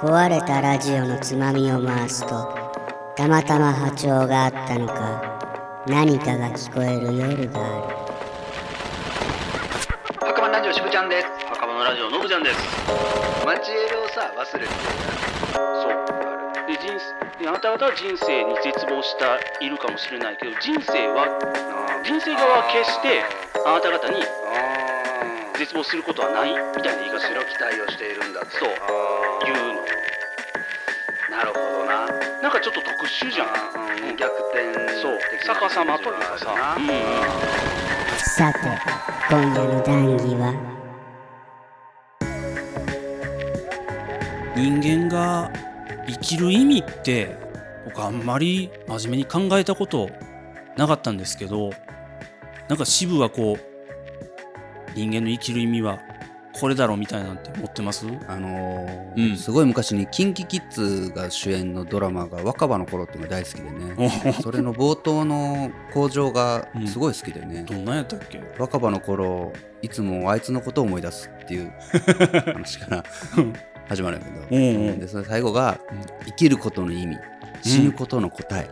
壊れたラジオのつまみを回すとたまたま波長があったのか何かが聞こえる夜がある。赤羽ラジオしぶちゃんです。赤羽ラジオのぶちゃんです。マチエロをさ忘れてそうで人であなた方は人生に絶望したいるかもしれないけど人生は人生側は決してあなた方にあ絶望することはないみたいな言い方白期待をしているんだとそう。言うの。なるほどな。なんかちょっと特殊じゃん。うん逆転そう逆さまというかさ。うん。さて今夜の談義は？人間が生きる意味って僕あんまり真面目に考えたことなかったんですけどなんか支部はこう人間の生きる意味はこれだろうみたいなんて思ってます？あのーうん。すごい昔に KinKiKids が主演のドラマが若葉の頃っていうのが大好きでね。それの冒頭の工場がすごい好きでね、どんなんやったっけ？若葉の頃いつもあいつのことを思い出すっていう 話から始まるんやけど、うんうん。でその最後が、うん。生きることの意味死ぬことの答え、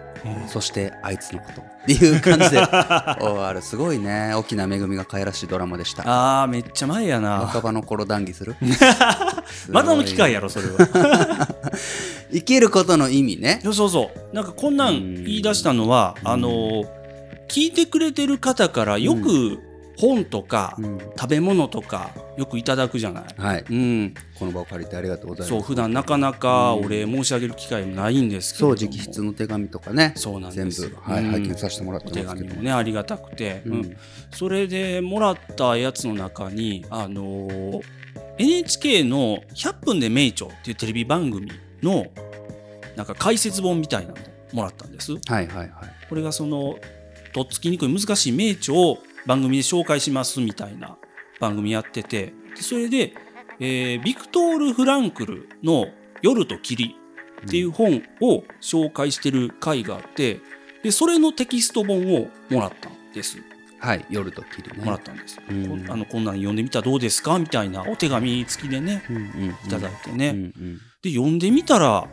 そしてあいつのこと。っていう感じで。おあるすごいね。大きな恵みが可愛らしいドラマでした。あーめっちゃ前やな。若葉の頃談義する？またの機会やろそれは。生きることの意味ね。そうそうそう。なんかこんなん言い出したのはうんあの聞いてくれてる方からよく本とかうん。食べ物とかよくいただくじゃない。はい。うん。この場を借りてありがとうございます。そう普段なかなかお礼申し上げる機会もないんですけれども。そう直筆の手紙とかね。そうなん全です。部、はいうん。拝見させてもらってますけど紙もねありがたくて、うん。うん。それでもらったやつの中にあのー NHK の「100分で名著」っていうテレビ番組のなんか解説本みたいなのをもらったんです。はいはいはい。これがそのとっつきにくい難しい名著を番組で紹介しますみたいな番組やっててでそれで、えービクトール・フランクルの「夜と霧」っていう本を紹介してる回があってでそれのテキスト本をもらったんです。はい夜と霧ねもらったんです。うんこんあのこんなん読んでみたらどうですか？みたいなお手紙付きでねうんいただいてね。うんうんで読んでみたら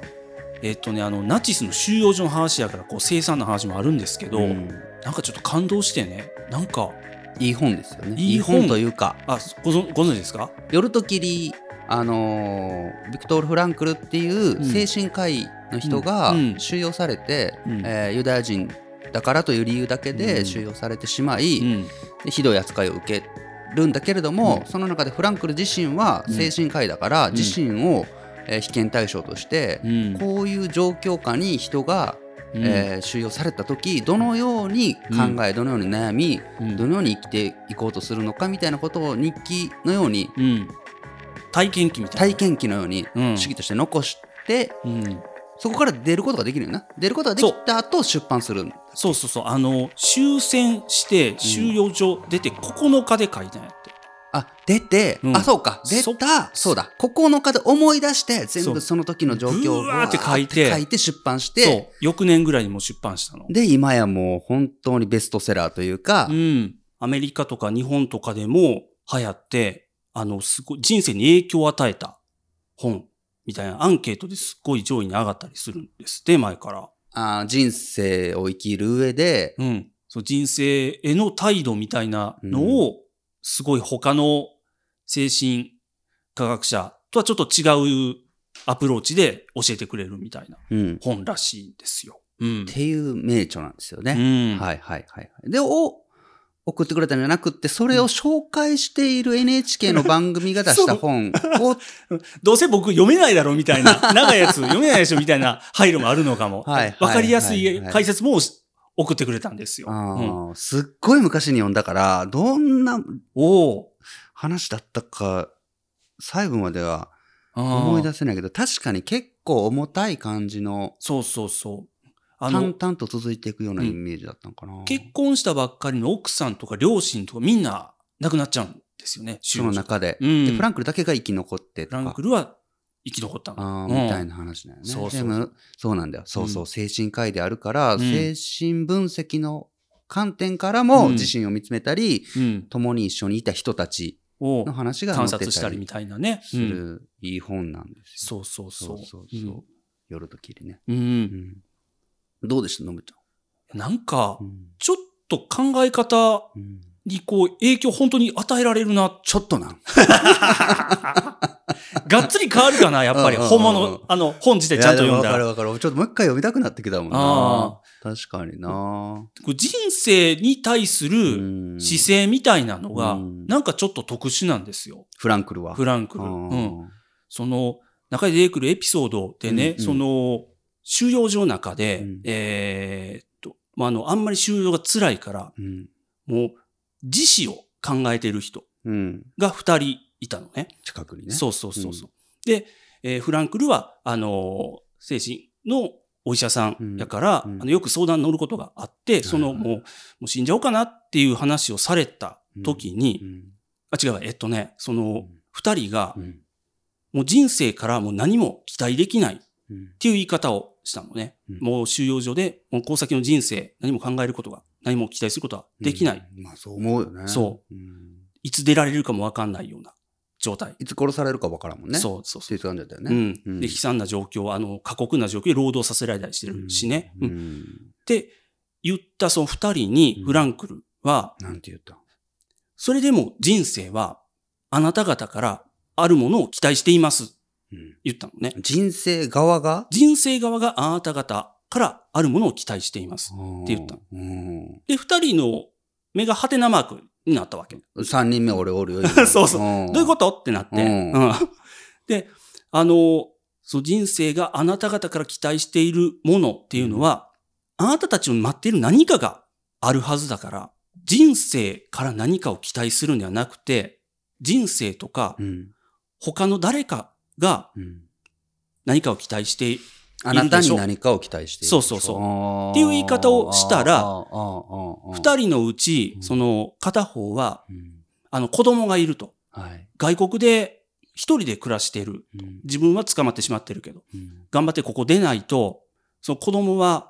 えっとねあのナチスの収容所の話やからこう凄惨な話もあるんですけど、うん。なんかちょっと感動してね。なんかいい本ですよね。いい本。というか。あご存ご存知ですか？夜と霧あのービクトール・フランクルっていう精神科医の人がうん。うん。収容されて、うん。えーユダヤ人だからという理由だけうん。で収容されてしまい、ひどい扱いを受けるんだけれども、うん。その中でフランクル自身はうん。精神科医だから、ん。自身を、えー被験対象として、うん。こういう状況下に人が、うん。えー収容された時どのように考え、どのように悩み、うん。どのように生きていこうとするのかみたいなことを日記のようにうん。体験記みたいな。体験記のようにうん。主義として残して、うん。そこから出ることができるよな。出ることができた後出版するんそう。そうそうあの終戦して収容所出て9日で書いたんあ出て、うん。あそうか。出そたそうだ。9日で思い出して全部その時の状況をブワーって書いて。書いて出版しそう。て翌年ぐらいにもう出版したの。で今やもう本当にベストセラーというか、うん、アメリカとか日本とかでも流行って、あの、すごい、人生に影響を与えた本みたいなアンケートですっごい上位に上がったりするんですって、前から。あー人生を生きる上で、うん。そう、人生への態度みたいなのを、すごい他の精神科学者とはちょっと違うアプローチで教えてくれるみたいなうん、本らしいんですよ。うんっ。ていう名著なんですよね。うん。はいはいはいはい。で、を送ってくれたんじゃなくって、それを紹介している NHK の番組が出した 本を、どうせ僕読めないだろうみたいな、長いやつ読めないでしょみたいな配慮もあるのかも。はいわかりやすい解説も送ってくれたんですよ。すっごい昔に読んだから、どんな。話だったか、細部までは思思い出せないけど、確かに結構重たい感じの、そうそうそう。あ淡の、々と続いていくようなイメージだったのかな。結婚したばっかりの奥さんとか両親とかみんな亡くなっちゃうんですよね。その中で。うんで、フランクルだけが生き残ってフランクルは生き残ったの。あーうんみたいな話だよね。そうそうそうなんだよ。そうそう、うん精神科医であるから、ん精神分析の観点からもうん自身を見つめたり、うん。共に一緒にいた人たちをの話が観察したりみたいなね。すうんるいい本なんですよ。そうそうそう。そうそうそう夜と霧ね。うん。どうでした？のぶちなんかゃん。う、んちょっと考え方うんにこう影響本当に与えられるな。ちょっとなん。がっつり変わるかな、やっぱり。本物、あの、本自体ちゃんと読んだら。わかるわかる。ちょっともう一回読みたくなってきたもんあな。確かにな。人生に対するうん姿勢みたいなのが、うんなんかちょっと特殊なんですよ。フランクルは。フランクル。ううんん。その、中で出てくるエピソードでね、うんうんその、収容所の中で、うんえーっと、まあ、あの、あんまり収容が辛いから、うん。もう、自死を考えてる人うん。が二人いたのね。近くにね。そうそうそうそう。で、えーフランクルは、あのー精神のお医者さんやから、うんうんあのよく相談に乗ることがあって、その、もう、もう死んじゃおうかなっていう話をされた時に、うん。あ、違うわ、えっとね、その、二人がう、ん。もう人生からもう何も期待できないっうん。ていう言い方をしたのね。うんもう収容所で、もうこの先の人生、何も考えることが、何も期待することはできない。うん。まあそう思うよね。。そうん。いつ出られるかもわかんないような状態。いつ殺されるかわからんもんね。そうそうそうっていう感じだったようね。ん。うんで、悲惨な状況、あの、過酷な状況で労働させられたりしてるしね。ううんん。って言ったその二人にフランクルは、なんて言った？それでも人生はあなた方からあるものを期待しています。うん。言ったのね。人生側が？人生側があなた方からあるものを期待しています。って言ったうん。で、二人の目がハテナマークになったわけ。三人目俺おるよ。そうそうどどういうこと？ってなって。うんうんで、あの、そう人生があなた方から期待しているものっていうのは、あなたたちを待っている何かがあるはずだから、人生から何かを期待するんではなくて、人生とかうん。他の誰かがうん。何かを期待していあなたに何かを期待している。そうそうそううっていう言い方をしたら二人、人のうちう、んその片方は、うんあの子供がいると。はい。外国で一人で暮らしている。うん自分は捕まってしまってるけど。うん頑張ってここ出ないと、その子供は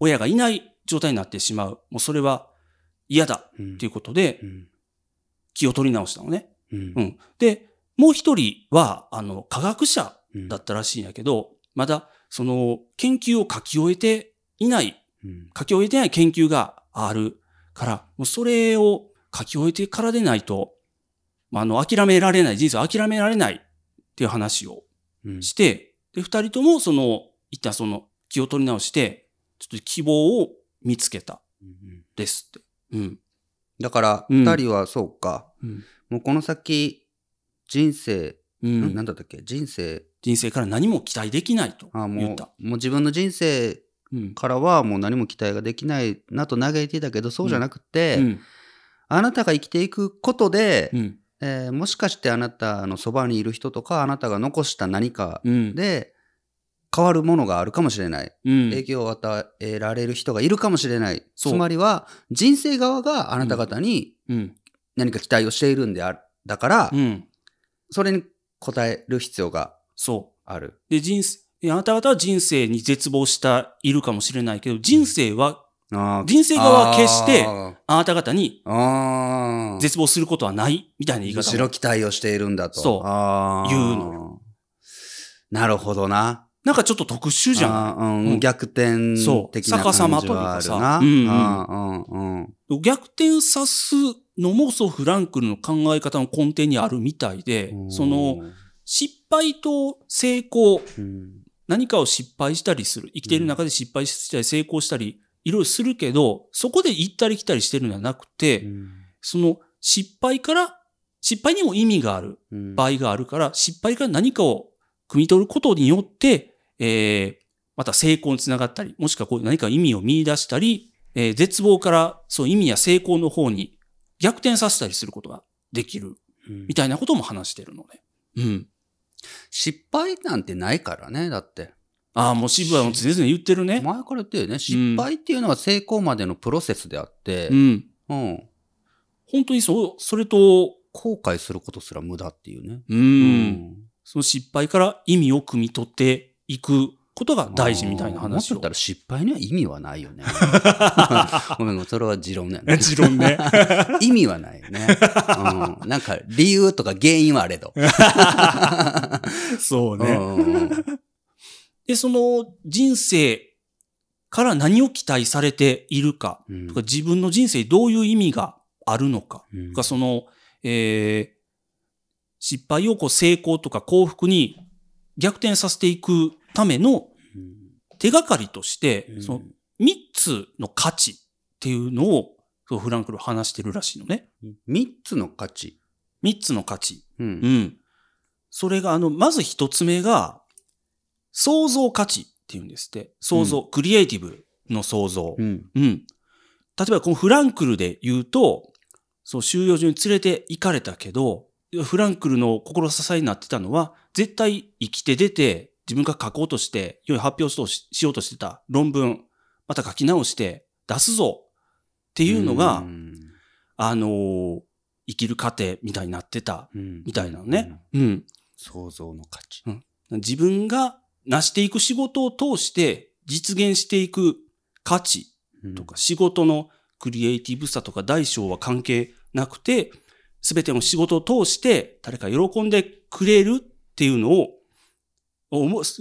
親がいない状態になってしまう。もうそれは嫌だうんっていうことでうん気を取り直したのね。うんうん。で、もう一人は、あの、科学者うんだったらしいんやけど、まだその研究を書き終えていない、うん書き終えてない研究があるから、もうそれを書き終えてからでないと、まあ、あの、諦められない、人生を諦められないっていう話をうんして、で、二人ともその、一旦その気を取り直して、ちょっと希望を見つけたうんですって。うん。だから、うん二人はそうか。うん。もうこの先、人生、うんんなんだったっけ？人生、人生から何も期待できないとあもう言った。、もう自分の人生うん。からはもう何も期待ができないなと嘆いていたけど、そうじゃなくて、うん。あなたが生きていくことで、うん。えーもしかしてあなたのそばにいる人とか、あなたが残した何かうん。で変わるものがあるかもしれない。うん。影響を与えられる人がいるかもしれない。つまりは、人生側があなた方にうん。何か期待をしているんである。だから、うん。それに応える必要がそある。う。で、人生、あなた方は人生に絶望した、いるかもしれないけど、人生は、人生側は決して、ああなた方に絶望することはない、みたいな言いむ方もしろ期待をしているんだと。そうあー言うのよ。なるほどな。なんかちょっと特殊じゃん。うんうん。逆転的な逆さま感じはあるな。というかさ。うんうん。うんうんうん。逆転さすのも、そう、フランクルの考え方の根底にあるみたいで、その、失敗と成功、うん。何かを失敗したりする。生きている中で失敗したり成功したり、いろいろするけど、そこで行ったり来たりしてるんじゃなくて、その失敗から、失敗にも意味があるうん。場合があるから、失敗から何かを汲み取ることによって、えー、また成功につながったり、もしくはこう何か意味を見出したり、えー絶望からそう意味や成功の方に逆転させたりすることができる、うんみたいなことも話してるのね。うん。失敗なんてないからね、だって。ああ、もう渋谷も常々言ってるね。前から言ってるよね。失敗っていうのは成功までのプロセスであってう、ん。うん本当にそう、それと、後悔することすら無駄っていうね。う。。うんその失敗から意味を汲み取っていくことが大事みたいな話をもった。ら失敗には意味はないよね。ごめんそれは持論ね。持論ね。意味はないよね。うん、なんか理由とか原因はあれど。そうね。うんで、その人生から何を期待されているかうんとか、自分の人生にどういう意味があるのかうんとか、その、えー失敗をこう成功とか幸福に逆転させていくための手がかりとして、うんその3つの価値っていうのをそうフランクルは話してるらしいのね。三つの価値。3つの価値。う。うんん。それが、あの、まず1つ目が、創造価値っていうんですって。創造、クリエイティブの創造。うん。うん。例えば、このフランクルで言うと、そう、収容所に連れて行かれたけど、フランクルの心支えになってたのは、絶対生きて出て、自分が書こうとして、良い発表ししようとしてた論文、また書き直して出すぞっていうのが、うんあのー生きる過程みたいになってたうんみたいなのね。うん。創造の価値。自分が成していく仕事を通して実現していく価値とか仕事のクリエイティブさとか大小は関係なくて、すべての仕事を通して誰か喜んでくれるっていうのを、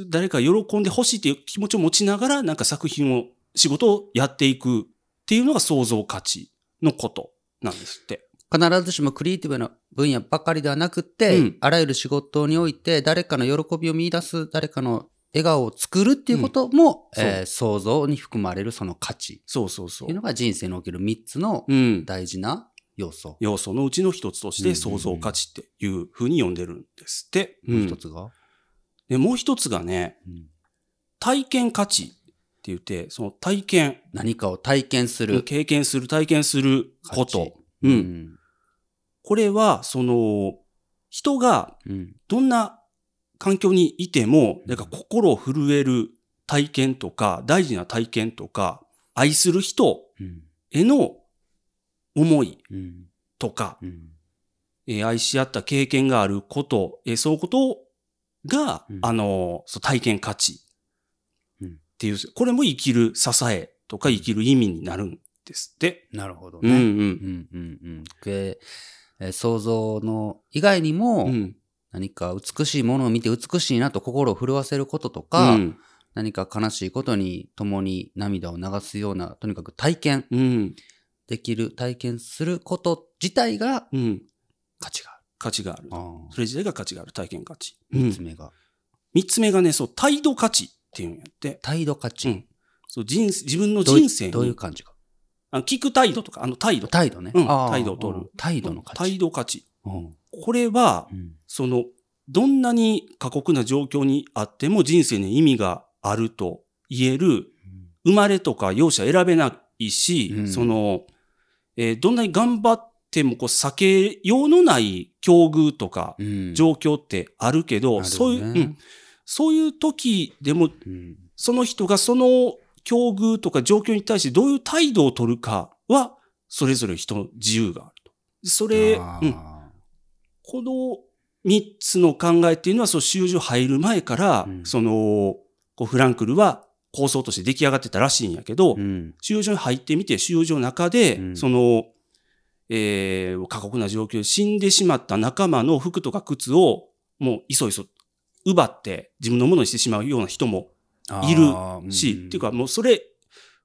誰か喜んでほしいっていう気持ちを持ちながらなんか作品を、仕事をやっていくっていうのが創造価値のことなんですって。必ずしもクリエイティブな分野ばかりではなくて、うんあらゆる仕事において誰かの喜びを見出す、誰かの笑顔を作るっていうことも、うんえー創造に含まれるその価値そうそうそうっていう。のが人生における3つのうん。大事な要素。要素のうちの一つとして創造価値っていうふうに呼んでるんですって。もう一つが、で、もう一つがね、うん体験価値って言って、その体験、何かを体験する。経験する、体験するこ価値。と。うん。これは、その、人がうん。どんな環境にいても、なんか心を震える体験とか、大事な体験とか、愛する人うん。への思いうん。とか、うん。えー愛し合った経験があること、えーそういうことが、うんあのーそう体験価値うんっていう、これも生きる支えとか生きる意味になるんですって。なるほどうんう。ね。うんんうんうん想像の以外にも、うん。何か美しいものを見て美しいなと心を震わせることとうか、ん。何か悲しいことに共に涙を流すような、とにかく体験うん。できる、体験すること自体がうん。価値がある。価値がある。あそれ自体が価値がある体験価値。三つ目が、三つ目がね、そう、態度価値っていうんやって。態度価値。うんそう、人生、自分の人生に、どういう感じか。あの聞く態度とか、あの態度。態度ね。うん態度を取るうん態度の価値。態度価値。うんこれは、うんその、どんなに過酷な状況にあっても人生に意味があると言える、生まれとか容姿は選べないし、うんその、えーどんなに頑張ってもこう避けようのない境遇とかうん。状況ってあるけど、あるよね。そういう、うん。そういう時でも、うん。その人がその境遇とか状況に対してどういう態度を取るかは、それぞれ人の自由があると。それ、あうん。ーこの三つの考えっていうのは、そう、収容入る前から、うん。その、こうフランクルは構想として出来上がってたらしいんやけど、うん。収容所に入ってみて、収容所の中で、うん。その、えー過酷な状況で死んでしまった仲間の服とか靴を、もう、いそいそ奪って自分のものにしてしまうような人もいるし、んっていうかもうそれ、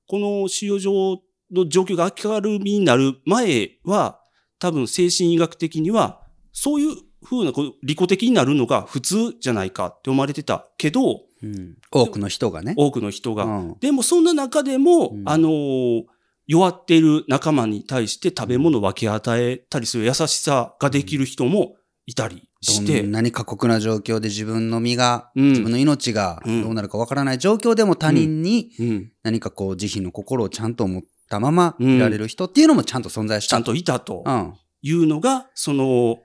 この収容所の状況が明るみになる前は、多分精神医学的には、そういう風なこう利己的になるのが普通じゃないかって思われてたけど、うん多くの人がね。多くの人が。うんでもそんな中でも、うんあのー弱っている仲間に対して食べ物を分け与えたりする優しさができる人もいたりして、どんなに過酷な状況で自分の身が、うん自分の命がうんどうなるかわからない状況でも他人にうん何かこう慈悲の心をちゃんと持ったままうんいられる人っていうのもちゃんと存在した。ちゃんといたとうん。いうのが、その、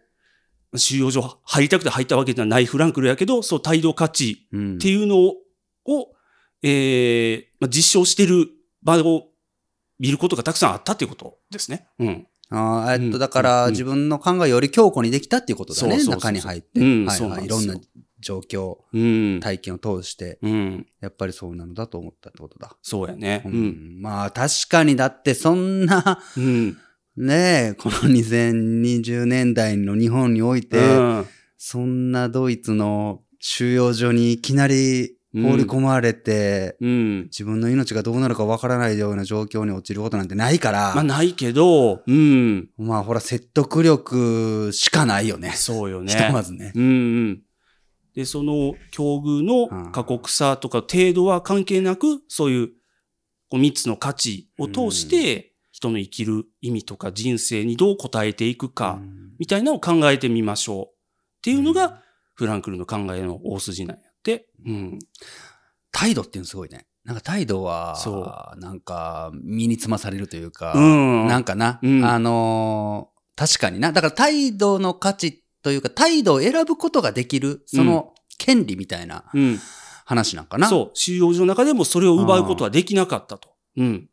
収容所入りたくて入ったわけではないフランクルやけど、そう態度価値うん。っていうのを、えーまあ、実証してる場を見ることがたくさんあったっていうことですね。うん。あーえっと、うんだから、うん自分の考えより強固にできたっていうことだね。中に入って。うんはいはい。いろんそうな状況、うん。体験を通して、うん。やっぱりそうなのだと思ったってことだ。そうやね。ううん。ん、まあ確かにだってそんな、うん。ねえ、この2020年代の日本において、うんそんなドイツの収容所にいきなり放り込まれて、うん。自分の命がどうなるかわからないような状況に陥ることなんてないから、まあ、ないけど、うん。まあほら説得力しかないよね。そうよね。ひとまずね。うんうん。で、その境遇の過酷さとか程度は関係なく、そういうこう三つの価値を通して、人の生きる意味とか人生にどう応えていくか、うんみたいなのを考えてみましょう。っていうのが、フランクルの考えの大筋なんや。うん。態度っていうのすごいね。なんか態度は、そなんか身につまされるというか、うん。なんかな、うんあのー確かにな。だから態度の価値というか、態度を選ぶことができる、その権利みたいなうん。話なんかな。そう。収容所の中でもそれを奪うことはできなかったと。うん。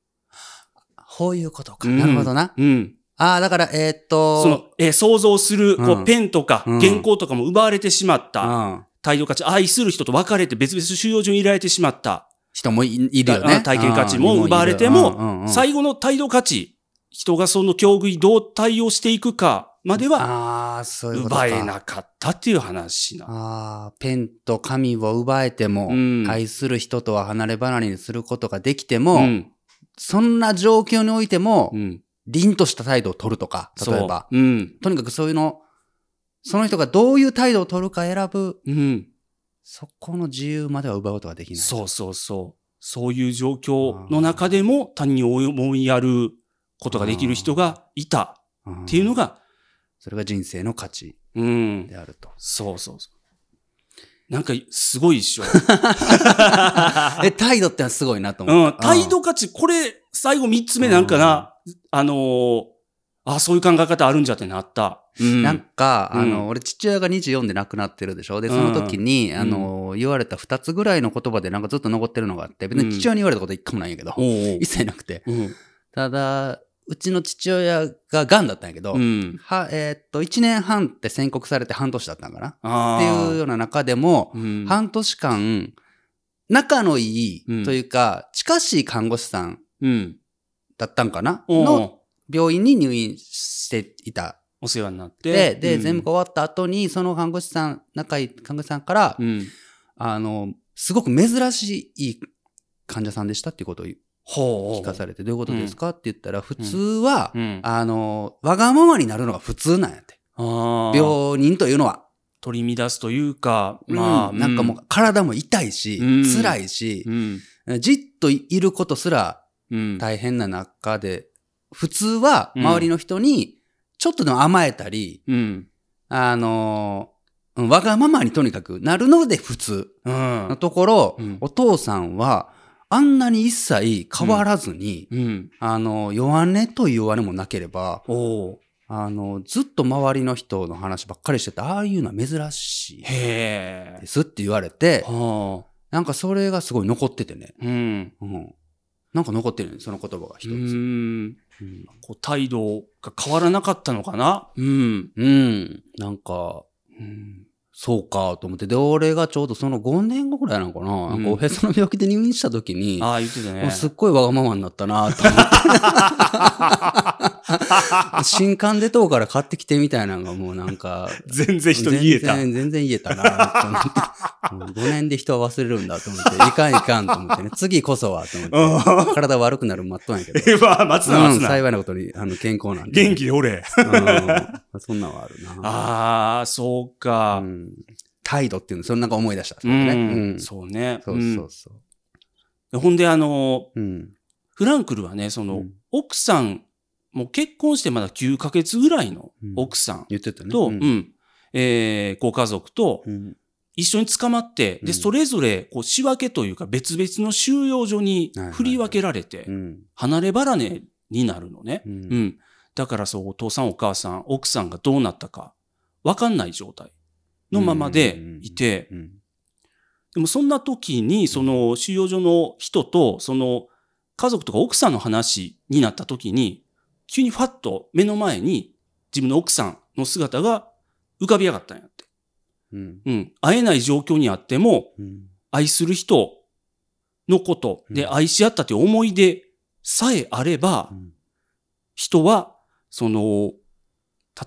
こういうことか。うんなるほどな。うん。ああ、だから、えーっと、その、えー想像する、こうんう、ペンとかうん原稿とかも奪われてしまった。うん、態度価値、愛する人と別れて別々収容所に入れられてしまった。人もいいるよね。あ体験価値もうん奪われても、ん最後の態度価値、人がその境遇にどう対応していくかまでは。奪えなかったっていう話な。ああ、ペンと紙を奪えても、うん愛する人とは離れ離れにすることができても、うん。そんな状況においても、うん。凛とした態度を取るとか、例えば。とにかくそういうの、その人がどういう態度を取るか選ぶ、うん。そこの自由までは奪うことができない。そうそうそう。そういう状況の中でも他人を思いやることができる人がいたうんっていうのが、それが人生の価値うん。であると。そうそうそう。なんか、すごいでしょ。え、態度ってのはすごいなとう思った。ん。態度価値、これ、最後三つ目なんかな、あのーあ、そういう考え方あるんじゃってなった。うん。なんか、うんあの、俺父親が24で亡くなってるでしょ？で、その時に、あの、言われた2つぐらいの言葉でなんかずっと残ってるのがあって、別に父親に言われたこと一個もないんやけど、一切なくて。うん。ただ、うちの父親が癌だったんやけど、うん。は、えーっと、1年半って宣告されて半年だったんかな？あっていうう、ような中でも、うん、半年間、仲のいいうんというか、近しい看護師さんうん。だったんかな？の病院に入院していた。お世話になって。で、で、うん全部が終わった後に、その看護師さん、仲いい看護師さんから、うん。あの、すごく珍しい患者さんでしたっていうことを。聞かされて、どういうことですかって言ったら、普通は、うん。あの、わがままになるのが普通なんやって。病人というのは。取り乱すというか、まあ、うんなんかもう体も痛いし、うん辛いしう、ん。じっといることすらうん。大変な中で、普通はうん周りの人にちょっとでも甘えたり、うん。あのーうんわがままにとにかくなるので普通うんの。ところ、うんお父さんはあんなに一切変わらずに、うん。あの、弱音という弱音もなければ、あの、ずっと周りの人の話ばっかりしてて、ああいうのは珍しい。ですって言われて、はあ。なんかそれがすごい残っててね。うん。うん。なんか残ってるね、その言葉が一つ。ううん。ん。こう態度が変わらなかったのかな？うん。うん。なんか、うん。そうかと思って。で、俺がちょうどその5年後くらいなのかな？なんかおへその病気で入院した時に、ああ、言ってたね。すっごいわがままになったなと思って。新刊出とうから買ってきてみたいなのがもうなんか、全然人に言えた。全然、全然言えたなと思って。5年で人は忘れるんだと思って、いかんいかんと思ってね、次こそはと思って、体悪くなる待っとんやけど。まあ、待つな、うん、待つな。幸いなことにあの健康なんで。元気でおれ。うんそんなんはあるな。ああ、そうか。うん態度っていうの、それなんか思い出した。そうね。そうそうそう。うんほんで、あの、うん。フランクルはね、その、うん奥さん、もう結婚してまだ9ヶ月ぐらいのうん。奥さん言ってたね。と、ううん。ん、えーご家族とうん。一緒に捕まって、うん。で、それぞれ、こう、仕分けというか、別々の収容所に振り分けられてう、ん。離れ離れになるのね。ううん。ん。だからそう、お父さんお母さん、奥さんがどうなったか、わかんない状態のままでいて、うん。でもそんな時に、その収容所の人と、その家族とか奥さんの話になった時に、急にファッと目の前に自分の奥さんの姿が浮かび上がったんやって。うん。うん、会えない状況にあっても、うん。愛する人のことでうん愛し合ったという思い出さえあれば、人は、その、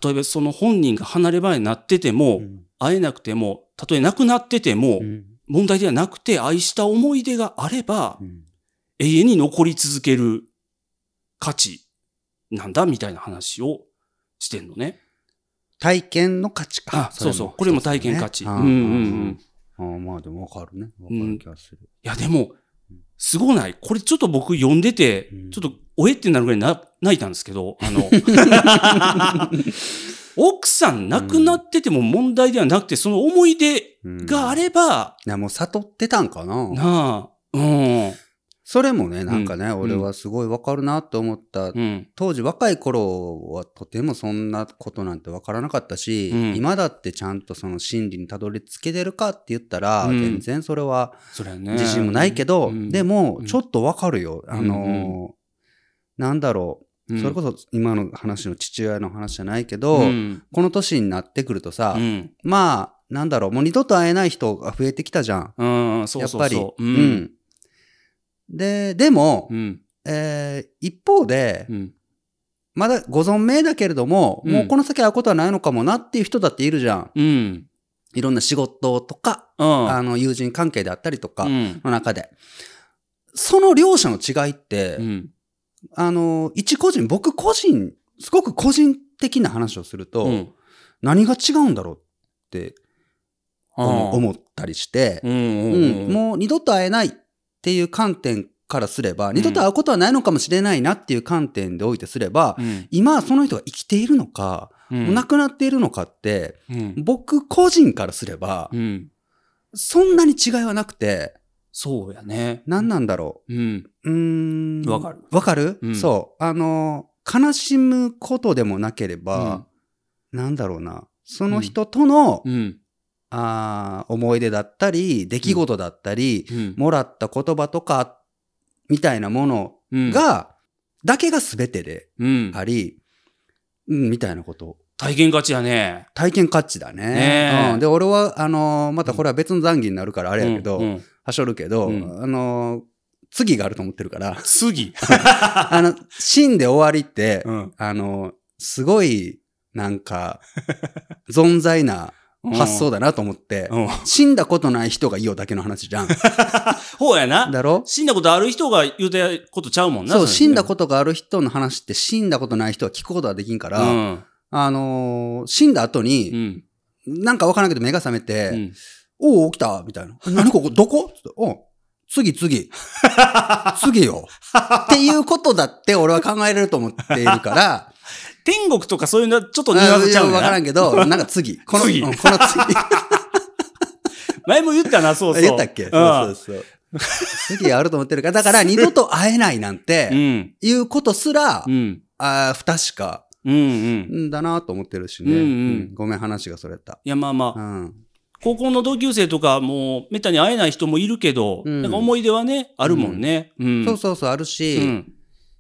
例えばその本人が離れ離れになってても、会えなくても、たとえ亡くなってても、うん。問題ではなくて愛した思い出があれば、うん永遠に残り続ける価値なんだみたいな話をしてんのね。体験の価値か。あそうそう。これも体験価値。うんうんうん。ああまあでもわかるね。わかる気がする。いやでも、すごない？これちょっと僕読んでてうん、ちょっとおえってなるぐらいな泣いたんですけど、あの、奥さん亡くなってても問題ではなくて、その思い出うんがあれば、いやもう悟ってたんかな。なあ、うん、それもね、なんかね、うん。俺はすごいわかるなと思った。うん、当時若い頃はとてもそんなことなんてわからなかったし、うん。今だってちゃんとその真理にたどり着けてるかって言ったら、うん。全然それは。自信もないけど、うん。でもうん。ちょっとわかるよ。あのーうんなんだろう、うん、それこそ今の話の父親の話じゃないけど、うん、この年になってくるとさ、うん、まあ、なんだろう、もう二度と会えない人が増えてきたじゃん。うん、そうそうやっぱり。そう。うん。で、でも、うん、えー一方で、うん、まだご存命だけれども、うん。もうこの先会うことはないのかもなっていう人だっているじゃん。うん、いろんな仕事とか、うん、あの、友人関係であったりとかうん、の中で。その両者の違いって、うん、あの、一個人、僕個人、すごく個人的な話をすると、うん、何が違うんだろうって思ったりして、もう二度と会えないっていう観点からすれば、二度と会うことはないのかもしれないなっていう観点でおいてすれば、うん、今その人が生きているのか、うん、亡くなっているのかって、うん、僕個人からすれば、うん、そんなに違いはなくて、そうやね。何なんだろう？ん、う。うーん。わかる。わかる、うんそう。あの、悲しむことでもなければ、なんだろうな。その人との、うん、あー思い出だったり、出来事だったり、うん、もらった言葉とか、みたいなものうん、が、だけが全てでうん、あり、うん、みたいなこと。体験価値やね。体験価値だね。ねえ。うん、で、俺は、あのーまたこれは別の談義になるからあれやけど、うん。うん。はしょるけど、うん。あのー次があると思ってるから、次。あの、死んで終わりって、うん。あのーすごい、なんか、存在な発想だなと思って、うん。死んだことない人が言おうだけの話じゃん。ほうやな。だろ？死んだことある人が言うたことちゃうもんな。そう、れ死んだことがある人の話って死んだことない人は聞くことはできんから、うん。あのー死んだ後うに、ん。なんかわからんけど目が覚めて、うん。おお、起きたみたいな。何ここ？どこ？つってお次、次。次よ。っていうことだって俺は考えれると思っているから、天国とかそういうのはちょっとニュアンスちゃうわからんんけど、なんか次。この次うんこの次。前も言ったな、そうそう。言ったっけ？うんそうそうそう。次あると思ってるから、だから 二度と会えないなんうて、ん。いうことすらう、ん。あー不確かうんうん。んだなと思ってるしね。うんうんうんごめん、話がそれた。いや、まあまあ、うん。高校の同級生とかもう、めったに会えない人もいるけど、うんなんか思い出はね、あるもんね。うん。そうそうそう、あるし、うん。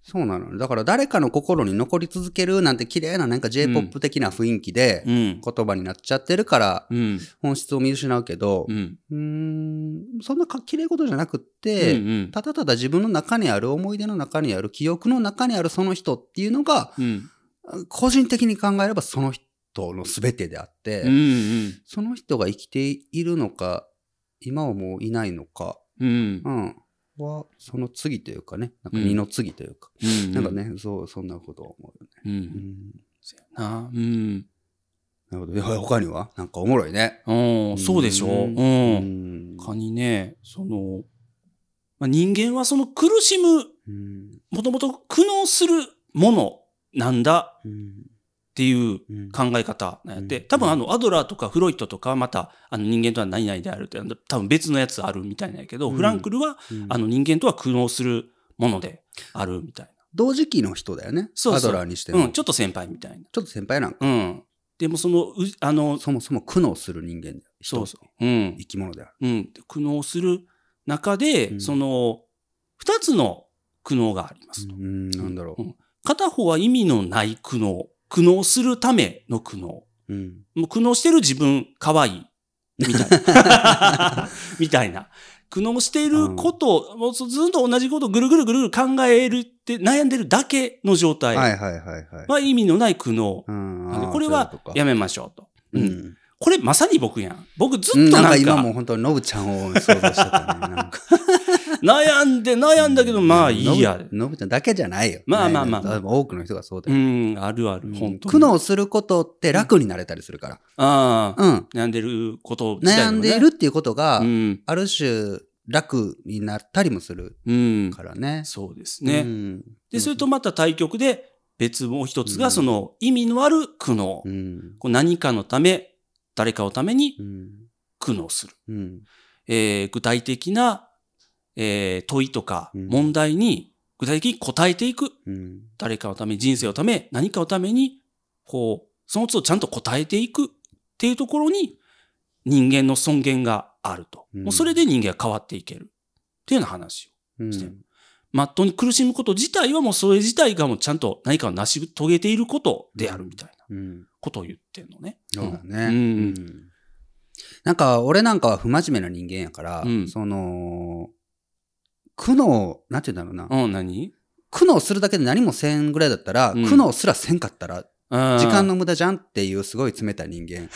そうなの。だから誰かの心に残り続けるなんて綺麗ななんか J-POP 的な雰囲気でうん。言葉になっちゃってるからうん。本質を見失うけどう、ん。うーん、そんなか綺麗事じゃなくっうて、ん。ただただ自分の中にある思い出の中にある記憶の中にあるその人っていうのが、うん。個人的に考えればその人の全てであって、うん。うん。その人が生きているのか、今はもういないのか、うんう。ん、は、その次というかね、なんか二の次というか、うん。なんかね、そう、そんなことを思うよね。う。うんん、なうん。なるほど。他には？なんかおもろいね。うん。そうでしょ？う。うんうん。他にね、その、まあ、人間はその苦しむ、うんもともと苦悩するものなんだうんっていううん考え方なんやって、うん多分あのアドラーとかフロイトとかはまたあの人間とは何々であるって多分別のやつあるみたいなんやけど、うんフランクルはうんあの人間とは苦悩するものであるみたい同時期の人だよね。そうそうアドラーにしてな。も。うん、ちょっと先輩みたいな。ちょっと先輩なんか。うん。でもその、うあの、そもそも苦悩する人間だよ。人そうそう。うん。生き物である。うん。苦悩する中で、うんその、二つの苦悩がありますと。うん、なんだろうん片方は意味のない苦悩。苦悩するための苦悩。もう。うん。う苦悩してる自分、可愛い。みたいな。みたいな。苦悩していることを、もうずっと同じことをぐるぐるぐるぐる考えるって悩んでるだけの状態はいはいはいはい。は意味のない苦悩。うんこれはやめましょうと。ううんん。これまさに僕やん。僕ずうんっとなんんかなか今もう本当にノブちゃんを想像してたね。なんか悩んで悩んだけど、まあいいや。ノブちゃんだけじゃないよ。まあまあまあね多分多くの人がそうだうよ。ん、あるある、本当に。苦悩することって楽になれたりするから。ああ、うん。悩んでること自体もね悩んでいるっていうことがう、ん。ある種楽になったりもするうん。からね。そうですね。うんで、それとまた対極で、別もう一つが、うんその意味のある苦悩。うん。こう何かのため、誰かのためにうん。苦悩する。うん。えー具体的な、えー問いとかうん問題に具体的に答えていく。うん。誰かのため、人生のため、何かのために、こう、その都度ちゃんと答えていくっていうところに、人間の尊厳があると。うんもうそれで人間が変わっていける。っていうような話を。うんしてまっとうに苦しむこと自体はもうそれ自体がもうちゃんと何かを成し遂げていることであるみたいなうん。ことを言ってんのね。そうだね。うんうんなんか、俺なんかは不真面目な人間やから、うんその、苦悩、なんて言うんだろうな。うん、何？苦悩するだけで何もせんぐらいだったら、うん苦悩すらせんかったら、時時間の無駄じゃんっていうすごい冷たい人間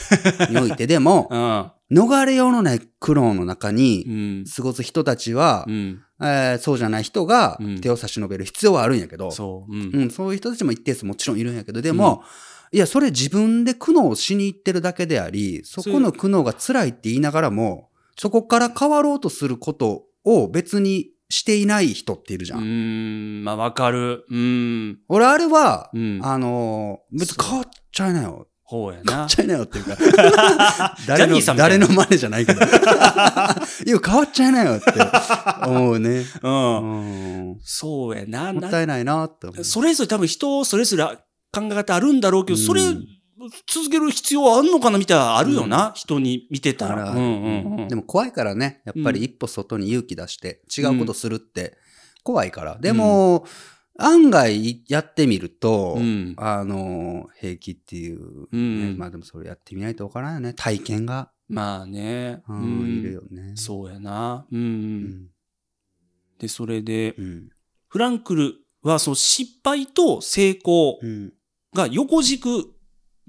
において、でも、うん。逃れようのない苦悩の中うにん。過ごす人たちは、うん。えーそうじゃない人がうん手を差し伸べる必要はあるんやけど、そう。うん。うん、そういう人たちも一定数もちろんいるんやけど、でも、いや、それ自分で苦悩しに行ってるだけであり、そこの苦悩が辛いって言いながらも、そこから変わろうとすることを別にしていない人っているじゃ。うんん。まあ、わかる。うん。俺、あれは、うん。あのー別に変わっちゃいなよ。ほうやな変わっ。ちゃいなよっていうか、誰の誰の真似じゃないけど。いや、変わっちゃいなよって思うね。う。うんん。そうやな。なもったいないなって思う。それぞれ多分人それぞれ考え方あるんだろうけど、それうん続ける必要あんのかなみたいなのあるよな。人に見てたら。うんうんうんでも怖いからね、やっぱり一歩外に勇気出して違うことするって怖いから。でも、案外やってみると、うんあの、平気っていう、うんねまあでもそれやってみないとわからんよね。体験が、まあね。ううんんいるよね。そうやな。うん。うん。で、それで、うん。フランクルはその失敗と成功うん。が横軸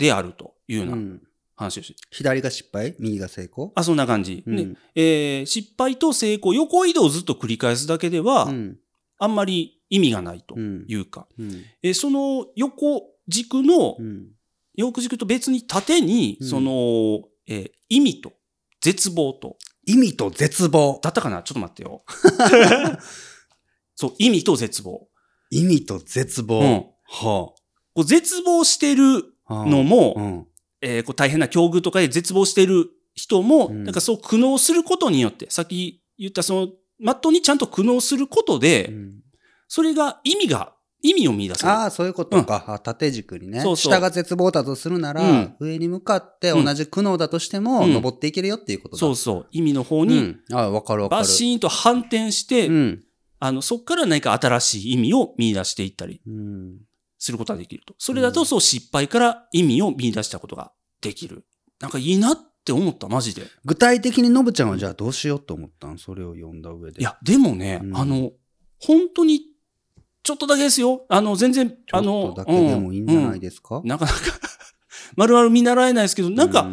であるというよううなん話をして、左が失敗？右が成功？あ、そんな感じ。うんでえー失敗と成功、横移動をずっと繰り返すだけでは、うん。あんまり意味がないとうん。いうか、うん。えーその横軸の、うん。横軸と別に縦に、うんその、えー意味と絶望と、意味と絶望。だったかな？ちょっと待ってよ。そう、意味と絶望。意味と絶望。うんはこう絶望してるあ。のも、うん。えーこう大変な境遇とかで絶望している人も、うんなんかそう苦悩することによって、さっき言ったその、まっとうにちゃんと苦悩することで、うんそれが意味が、意味を見出せる。ああ、そういうことか。あ縦軸にね。そうそう下が絶望だとするなら、うん上に向かって同じ苦悩だとしても、うん登っていけるよっていうことだ。そうそう。意味の方に、うん。ああ、わかるわかる。バシーンと反転して、うん。あの、そこから何か新しい意味を見出していったりうん。することができると。それだと、そう失敗から意味を見出したことができる。なんかいいなって思った、マジで。具体的にノブちゃんはじゃあどうしようと思ったん？それを読んだ上で。い、や、でもね、うんあの、本当に、ちょっとだけですよ。あの、全然、ちょっあのと、だけでもいいんじゃないでですか、なかなか、丸々見習えないですけど、なんか、う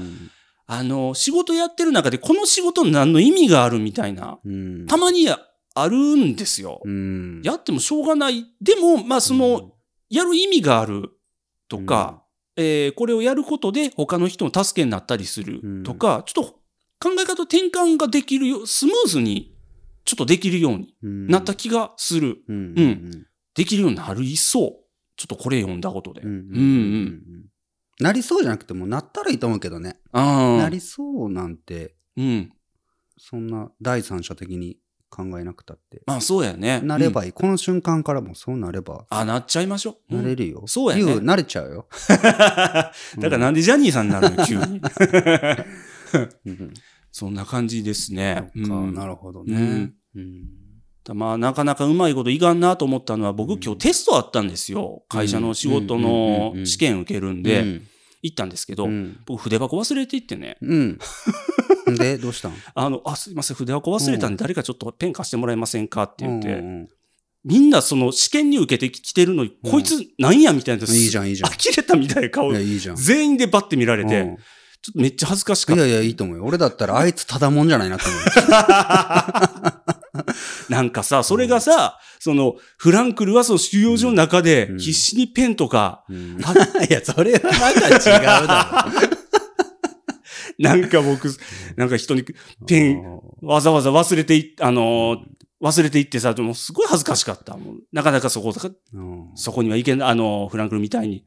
あの、仕事やってる中で、この仕事何の意味があるみたいな、うん。たまにあるんですよ。うん。やってもしょうがない。でも、まあ、その、やる意味があるとか、えーこれをやることで他の人の助けになったりするとか、ちょっと考え方転換ができるよ、スムーズにちょっとできるようにうん、なった気がする。うん。ううんん。できるようになる一層。ちょっとこれ読んだことで。うん。うんうん。なりそうじゃなくてもなったらいいと思うけどね。ああ。なりそうなんて、うん。そんな第三者的に考えなくたって。まあそうやね。うんなればいい。この瞬間からもそうなれば、あ、なっちゃいましょう。る。なれるよ。そうやね言う、慣れちゃうよ。だからなんでジャニーさんになるの急に。うんそんな感じですね。なるほどね。うんまあ、なかなかうまいこといかんなと思ったのは、僕、うん今日テストあったんですよ。会社の仕事の試験受けるんで、行ったんですけど、うん。僕、筆箱忘れていってね。うん。で、どうしたん？あの、あ、すいません、筆箱忘れたんで、誰かちょっとペン貸してもらえませんかって言って、うんうんみんなその試験に受けてきてるのに、うんこいつなんやみたいな。いいじゃんいいじゃん呆れたみたいな顔うん。いや、いいじゃん。全員でバッて見られて、うんちょっとめっちゃ恥ずかしかった。いやいや、いいと思うよ。俺だったら、あいつただもんじゃないなって思う。なんかさ、それがさ、その、フランクルはその収容所の中でうん必死にペンとか、うん いや、それはなんか違うだ なんか僕、なんか人にろ。ペンわざわざ忘れてい、あのー忘れていってさ、もうすごい恥ずかしかった。なかなかそこ、うんそこにはいけん、あのーフランクルみたいに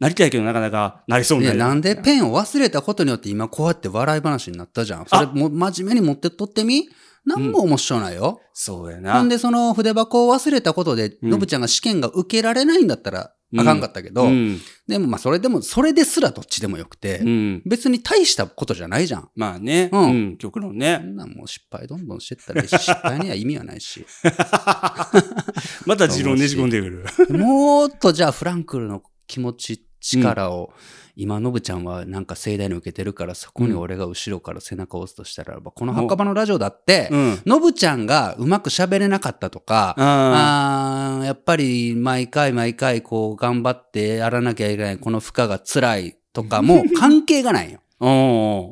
なりたいけどなかなかなりそうにななんでペンを忘れたことによって今こうやって笑い話になったじゃん。それも真面目に持ってっとってみ？なんも面白ないよ。そうやな。ほんで、その筆箱を忘れたことで、うんのぶちゃんが試験が受けられないんだったらあかんかったけど、うん。でもまあそれでも、それですらどっちでもよくて、うん。別に大したことじゃないじゃん。まあね。ううんん。極論そね。んなんもう失敗どんどんしてったら失敗には意味はないし。また持論ねじ込んでくる。もっとじゃあフランクルの気持ち、力を、今、のぶちゃんはなんか盛大に受けてるから、そこに俺が後ろから背中を押すとしたら、この墓場のラジオだって、うん。のぶちゃんがうまく喋れなかったとか、あやっぱり毎回毎回こう頑張ってやらなきゃいけないこの負荷が辛いとか も関係がないよ。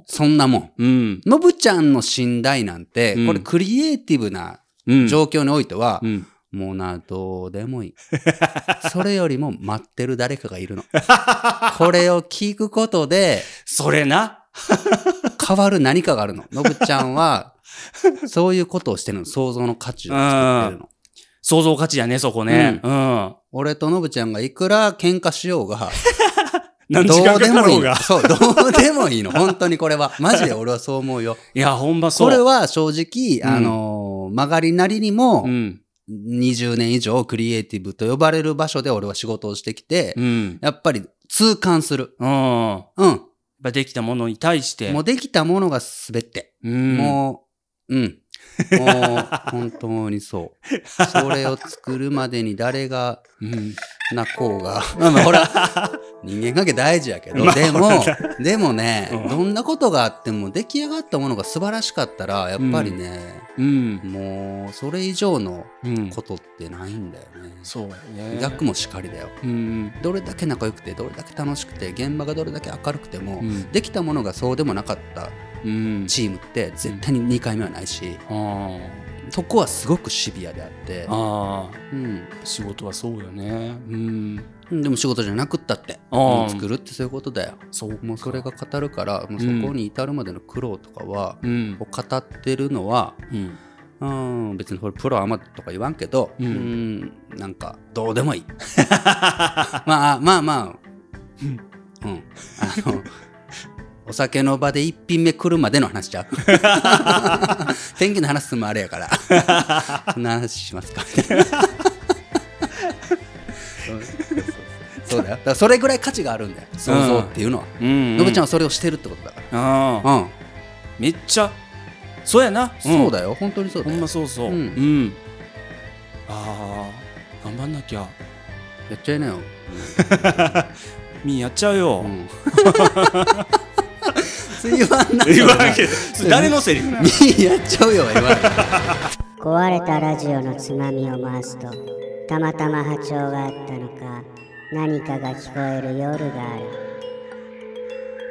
そんなもん。うん。のぶちゃんの信頼なんて、うんこれクリエイティブなうん。状況においてはう、ん。もうな、どうでもいい。それよりも待ってる誰かがいるの。これを聞くことで それな？変わる何かがあるの。のぶちゃんは、そういうことをしてるの。想像の価値を作ってるの。想像価値やね、そこね。うん。俺とのぶちゃんがいくら喧嘩しようが、ど何時間かうでもいいうの。かろが。そう、どうでもいいの。本当にこれは。マジで俺はそう思うよ。いや、ほんまそう。これは正直、うんあのー曲がりなりにもう、ん。20年以上クリエイティブと呼ばれる場所で俺は仕事をしてきて、うん。やっぱり痛感する。うん。やっうん。ぱできたものに対して。もうできたものが全て。うん。もう、うん。もう、本当にそう。それを作るまでに誰がうん。泣こうが。まあまあほら、人間関係大事やけど、まあでも、でもね、うんどんなことがあっても出来上がったものが素晴らしかったら、やっぱりね、うん。もう、それ以上のうん。ことってないんだよね。そうやね。逆もしかりだよ。うん。どれだけ仲良くて、どれだけ楽しくて、現場がどれだけ明るくても、うんできたものがそうでもなかったうん。チームって絶対に2回目はないし、あそこはすごくシビアであってあ。うん、仕事はそうよね。うん。でも仕事じゃなくったって、もう作るってそういうことだよ。そう。もうそれが語るから、もうそこに至るまでの苦労とかは、うん。を語ってるのは、うん。うん、別にこれプロアマとか言わんけど、ううんん、なんかどうでもいい。まあまあまあ、うん、あの、お酒の場で一品目来るまでの話じゃう？天気の話すのもあれやから。そんな話しますかみたいな。そうだよ。だからそれぐらい価値があるんだよ。想像っていうのは。うん。のぶちゃんはそれをしてるってことだかああ。ら。うん。めっちゃ、そうやな。そうだよ。本当にそうだよほんま。そうそう。ううんん。ああ、頑張んなきゃ。やっちゃいなよ。みんやっちゃうよ。うん。言わんな言わんけど、それ誰のセリフなの？みやっちゃうよ、言わん 壊れたラジオのつまみを回すとたまたま波長があったのか何かが聞こえる夜がある。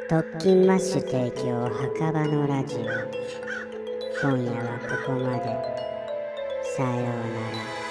特勤マッシュ提供墓場のラジオ。今夜はここまで。さようなら。